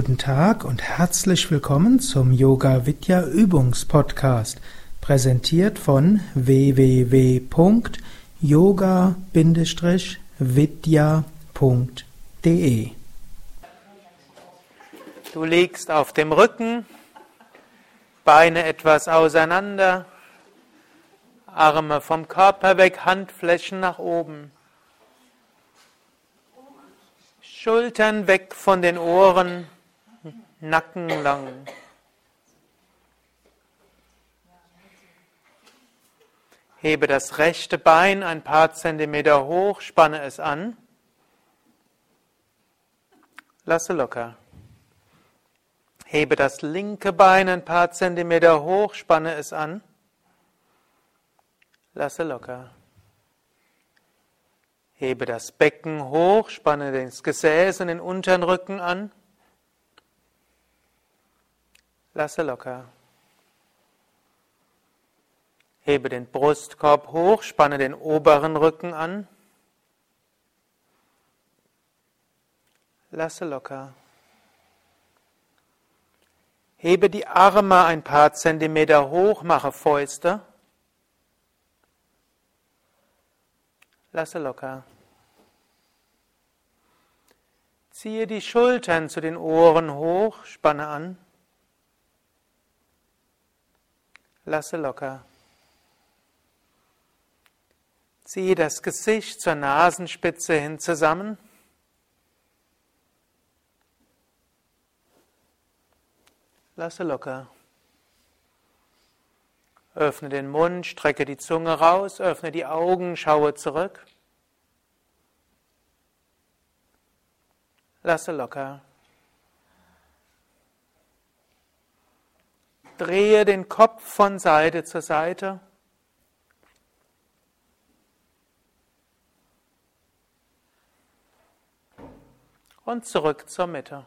Guten Tag und herzlich willkommen zum Yoga Vidya Übungspodcast, präsentiert von www.yoga-vidya.de. Du liegst auf dem Rücken, Beine etwas auseinander, Arme vom Körper weg, Handflächen nach oben. Schultern weg von den Ohren, Nacken lang. Hebe das rechte Bein ein paar Zentimeter hoch, spanne es an. Lasse locker. Hebe das linke Bein ein paar Zentimeter hoch, spanne es an. Lasse locker. Hebe das Becken hoch, spanne das Gesäß und den unteren Rücken an. Lasse locker. Hebe den Brustkorb hoch, spanne den oberen Rücken an. Lasse locker. Hebe die Arme ein paar Zentimeter hoch, mache Fäuste. Lasse locker. Ziehe die Schultern zu den Ohren hoch, spanne an. Lasse locker. Ziehe das Gesicht zur Nasenspitze hin zusammen. Lasse locker. Öffne den Mund, strecke die Zunge raus, öffne die Augen, schaue zurück. Lasse locker. Drehe den Kopf von Seite zu Seite. Und zurück zur Mitte.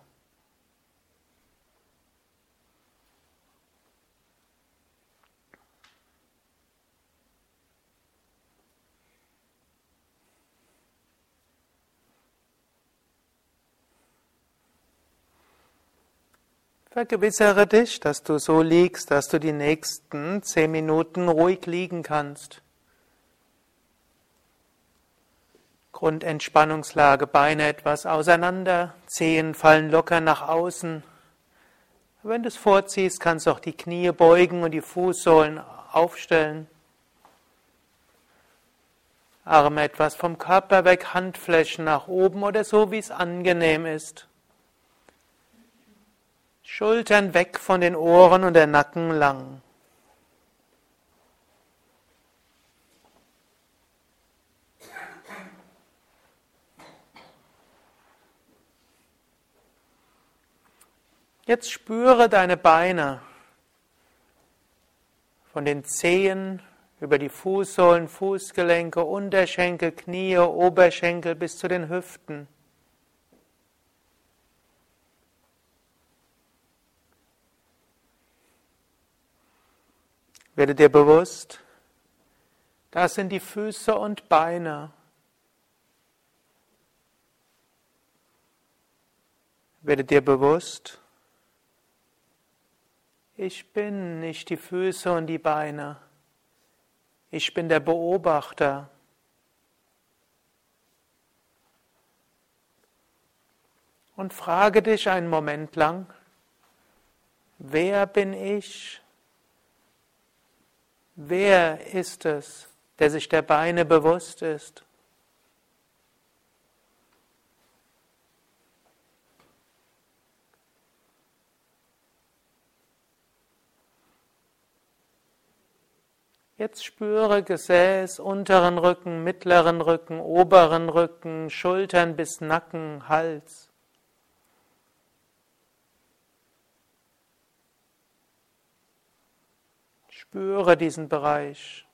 Vergewissere dich, dass du so liegst, dass du die nächsten zehn Minuten ruhig liegen kannst. Grundentspannungslage, Beine etwas auseinander, Zehen fallen locker nach außen. Wenn du es vorziehst, kannst du auch die Knie beugen und die Fußsohlen aufstellen. Arme etwas vom Körper weg, Handflächen nach oben oder so, wie es angenehm ist. Schultern weg von den Ohren und der Nacken lang. Jetzt spüre deine Beine von den Zehen über die Fußsohlen, Fußgelenke, Unterschenkel, Knie, Oberschenkel bis zu den Hüften. Werde dir bewusst, das sind die Füße und Beine. Werde dir bewusst, ich bin nicht die Füße und die Beine. Ich bin der Beobachter. Und frage dich einen Moment lang, wer bin ich? Wer ist es, der sich der Beine bewusst ist? Jetzt spüre Gesäß, unteren Rücken, mittleren Rücken, oberen Rücken, Schultern bis Nacken, Hals. Spüre diesen Bereich.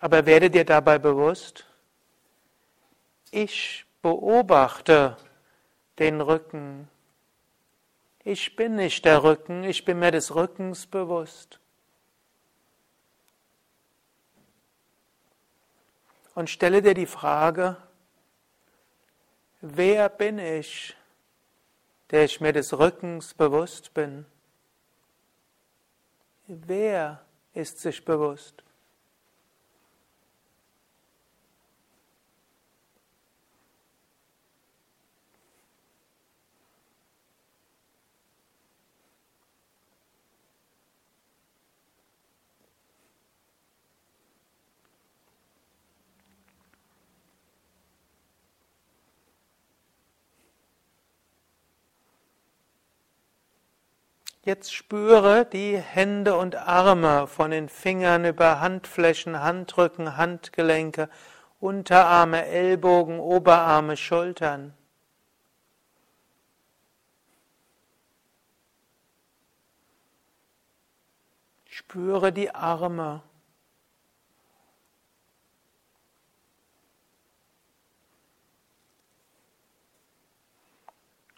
Aber werde dir dabei bewusst, ich beobachte den Rücken. Ich bin nicht der Rücken, ich bin mir des Rückens bewusst. Und stelle dir die Frage, wer bin ich, der ich mir des Rückens bewusst bin? Wer ist sich bewusst? Jetzt spüre die Hände und Arme von den Fingern über Handflächen, Handrücken, Handgelenke, Unterarme, Ellbogen, Oberarme, Schultern. Spüre die Arme.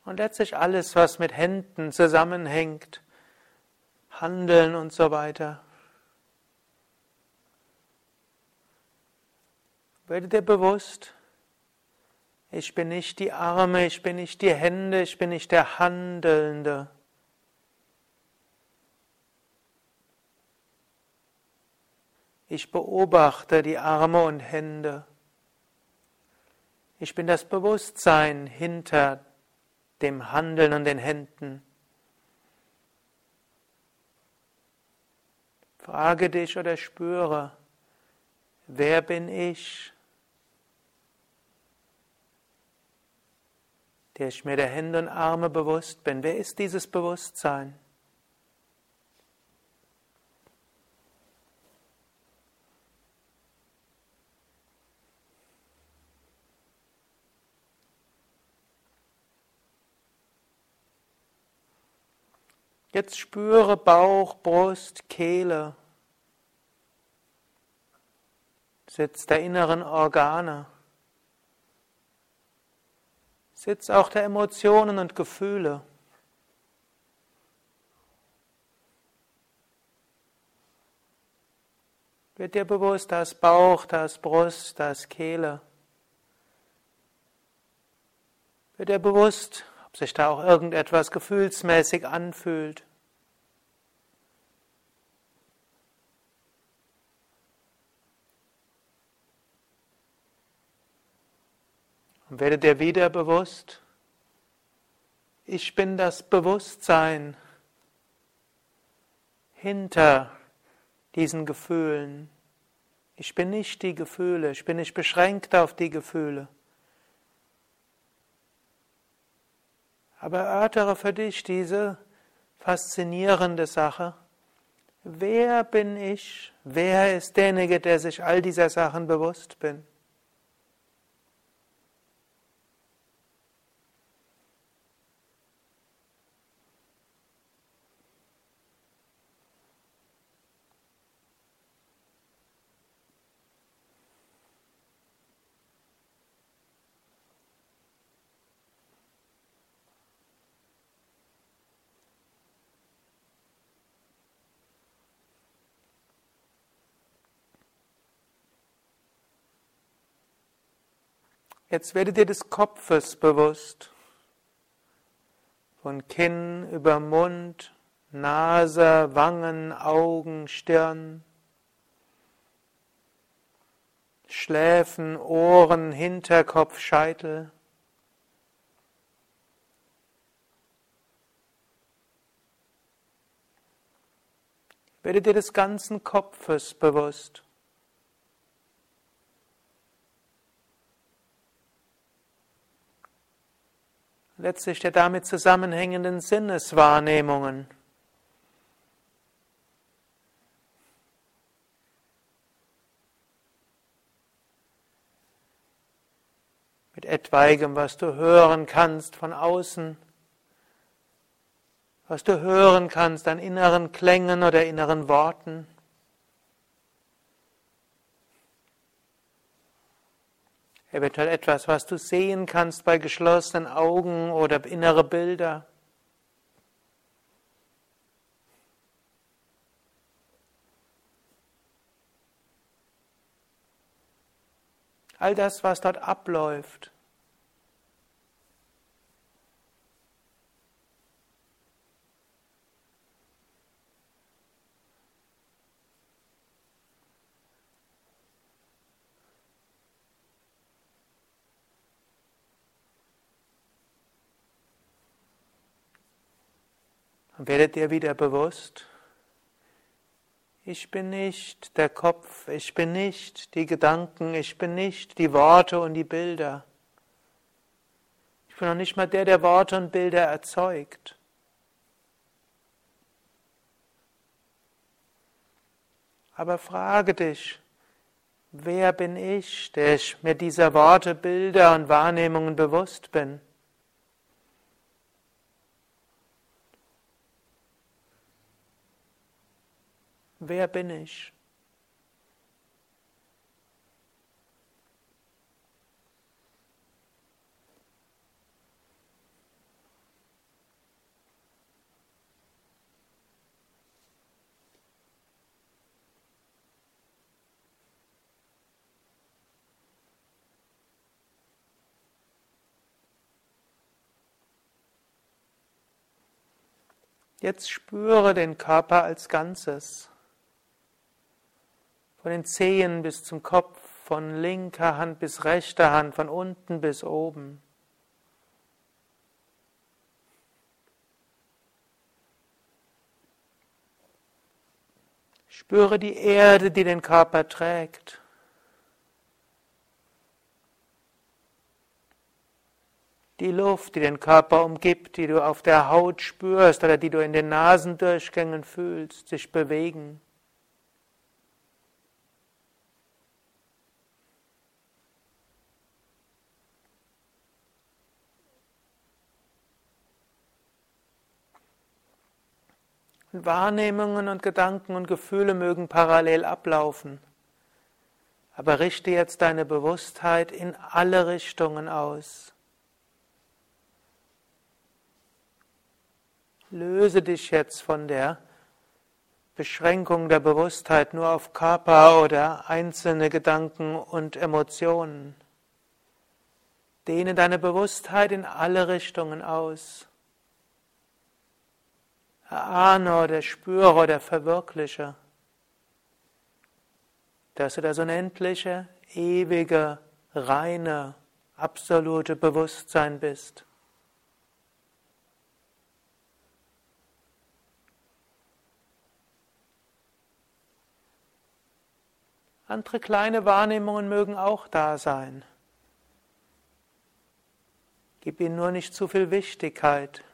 Und letztlich alles, was mit Händen zusammenhängt, Handeln und so weiter. Werde dir bewusst, ich bin nicht die Arme, ich bin nicht die Hände, ich bin nicht der Handelnde. Ich beobachte die Arme und Hände. Ich bin das Bewusstsein hinter dem Handeln und den Händen. Frage dich oder spüre, wer bin ich, der ich mir der Hände und Arme bewusst bin. Wer ist dieses Bewusstsein? Jetzt spüre Bauch, Brust, Kehle, Sitz der inneren Organe, Sitz auch der Emotionen und Gefühle. Wird dir bewusst, da ist Bauch, da ist Brust, da ist Kehle. Wird dir bewusst, ob sich da auch irgendetwas gefühlsmäßig anfühlt. Und werde dir wieder bewusst, ich bin das Bewusstsein hinter diesen Gefühlen. Ich bin nicht die Gefühle, ich bin nicht beschränkt auf die Gefühle. Aber erörtere für dich diese faszinierende Sache. Wer bin ich? Wer ist derjenige, der sich all dieser Sachen bewusst bin? Jetzt werde dir des Kopfes bewusst. Von Kinn über Mund, Nase, Wangen, Augen, Stirn, Schläfen, Ohren, Hinterkopf, Scheitel. Werde dir des ganzen Kopfes bewusst. Letztlich der damit zusammenhängenden Sinneswahrnehmungen. Mit etwaigem, was du hören kannst von außen, was du hören kannst an inneren Klängen oder inneren Worten. Eventuell etwas, was du sehen kannst bei geschlossenen Augen oder innere Bilder. All das, was dort abläuft, Und werde dir wieder bewusst, ich bin nicht der Kopf, ich bin nicht die Gedanken, ich bin nicht die Worte und die Bilder. Ich bin noch nicht mal der, der Worte und Bilder erzeugt. Aber frage dich, wer bin ich, der ich mir dieser Worte, Bilder und Wahrnehmungen bewusst bin? Wer bin ich? Jetzt spüre den Körper als Ganzes. Von den Zehen bis zum Kopf, von linker Hand bis rechter Hand, von unten bis oben. Spüre die Erde, die den Körper trägt. Die Luft, die den Körper umgibt, die du auf der Haut spürst oder die du in den Nasendurchgängen fühlst, sich bewegen. Wahrnehmungen und Gedanken und Gefühle mögen parallel ablaufen. Aber richte jetzt deine Bewusstheit in alle Richtungen aus. Löse dich jetzt von der Beschränkung der Bewusstheit nur auf Körper oder einzelne Gedanken und Emotionen. Dehne deine Bewusstheit in alle Richtungen aus erahne oder spüre oder verwirkliche, dass du das unendliche, ewige, reine, absolute Bewusstsein bist. Andere kleine Wahrnehmungen mögen auch da sein. Gib ihnen nur nicht zu viel Wichtigkeit.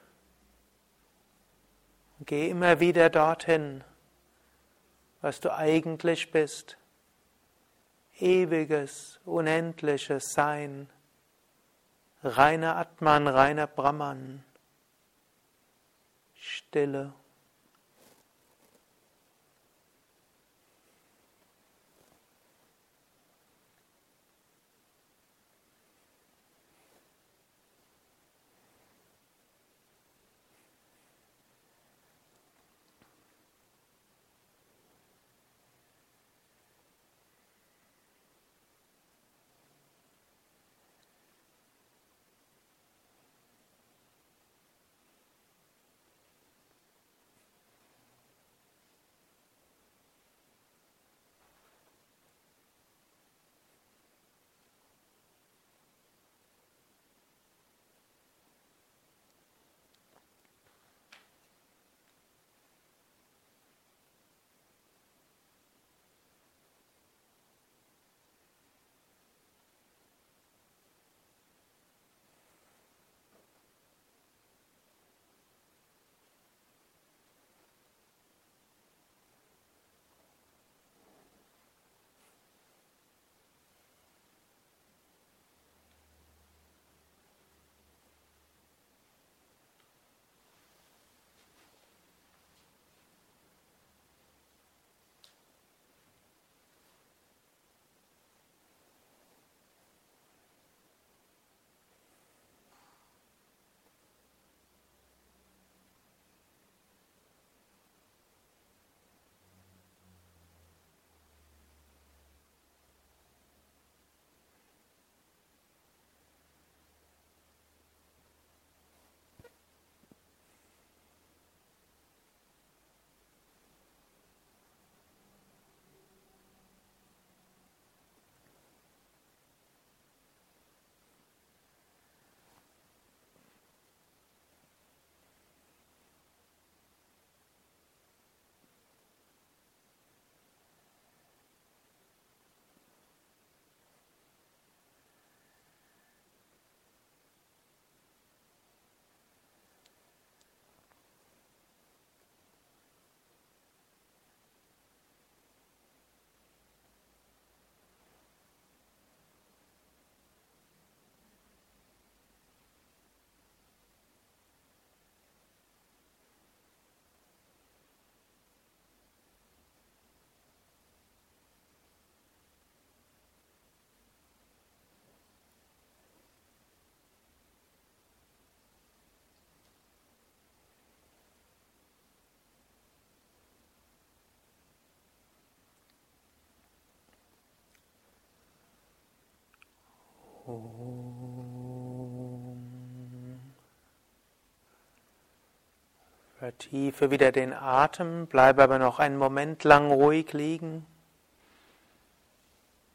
Geh immer wieder dorthin, was du eigentlich bist. Ewiges, unendliches Sein. Reiner Atman, reiner Brahman. Stille. Vertiefe wieder den Atem, bleibe aber noch einen Moment lang ruhig liegen.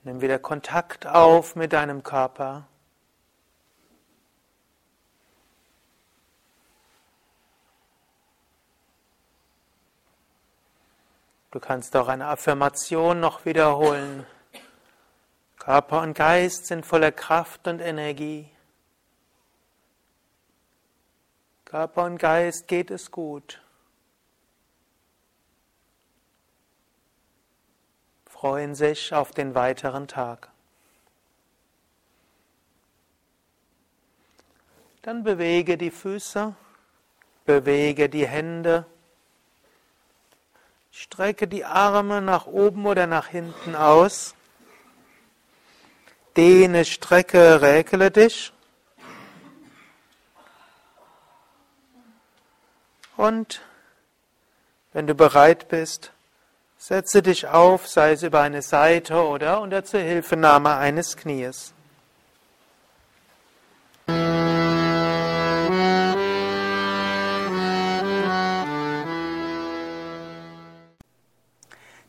Nimm wieder Kontakt auf mit deinem Körper. Du kannst auch eine Affirmation noch wiederholen. Körper und Geist sind voller Kraft und Energie. Körper und Geist geht es gut. Freuen sich auf den weiteren Tag. Dann bewege die Füße, bewege die Hände. Strecke die Arme nach oben oder nach hinten aus. Dehne, strecke, räkele dich. Und wenn du bereit bist, setze dich auf, sei es über eine Seite oder unter Zuhilfenahme eines Knies.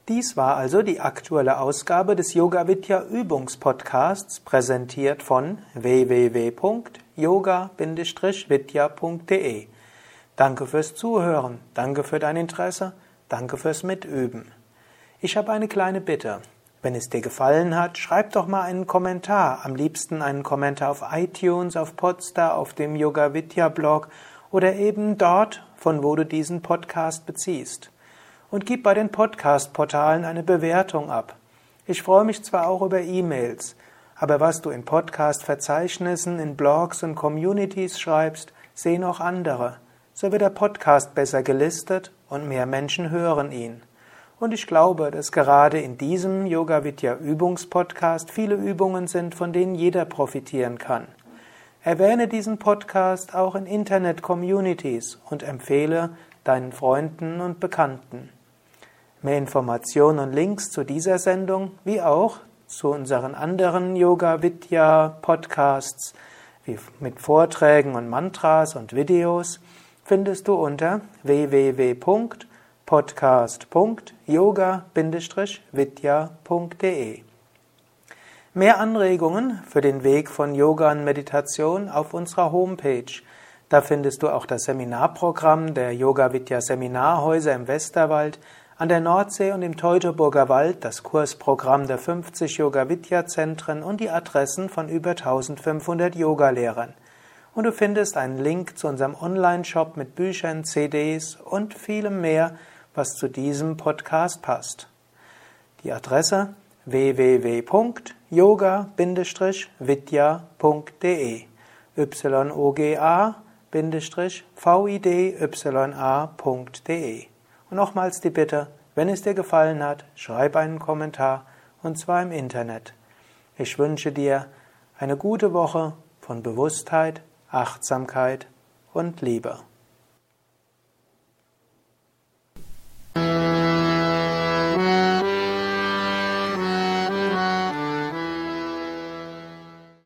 Dies war also die aktuelle Ausgabe des Yoga Vidya Übungspodcasts, präsentiert von www.yoga-vidya.de. Danke fürs Zuhören, danke für dein Interesse, danke fürs Mitüben. Ich habe eine kleine Bitte. Wenn es dir gefallen hat, schreib doch mal einen Kommentar. Am liebsten einen Kommentar auf iTunes, auf Podstar, auf dem Yoga Vidya Blog oder eben dort, von wo du diesen Podcast beziehst und gib bei den Podcast-Portalen eine Bewertung ab. Ich freue mich zwar auch über E-Mails, aber was du in Podcast-Verzeichnissen, in Blogs und Communities schreibst, sehen auch andere. So wird der Podcast besser gelistet und mehr Menschen hören ihn. Und ich glaube, dass gerade in diesem Yoga Vidya Übungspodcast viele Übungen sind, von denen jeder profitieren kann. Erwähne diesen Podcast auch in Internet-Communities und empfehle deinen Freunden und Bekannten. Mehr Informationen und Links zu dieser Sendung wie auch zu unseren anderen Yoga Vidya Podcasts wie mit Vorträgen und Mantras und Videos findest du unter www.podcast.yoga-vidya.de. Mehr Anregungen für den Weg von Yoga und Meditation auf unserer Homepage. Da findest du auch das Seminarprogramm der Yoga Vidya Seminarhäuser im Westerwald an der Nordsee und im Teutoburger Wald das Kursprogramm der 50 Yoga-Vidya-Zentren und die Adressen von über 1500 Yogalehrern. Und du findest einen Link zu unserem Online-Shop mit Büchern, CDs und vielem mehr, was zu diesem Podcast passt. Die Adresse www.yoga-vidya.de yoga-vidya.de und nochmals die Bitte, wenn es dir gefallen hat, schreib einen Kommentar und zwar im Internet. Ich wünsche dir eine gute Woche von Bewusstheit, Achtsamkeit und Liebe.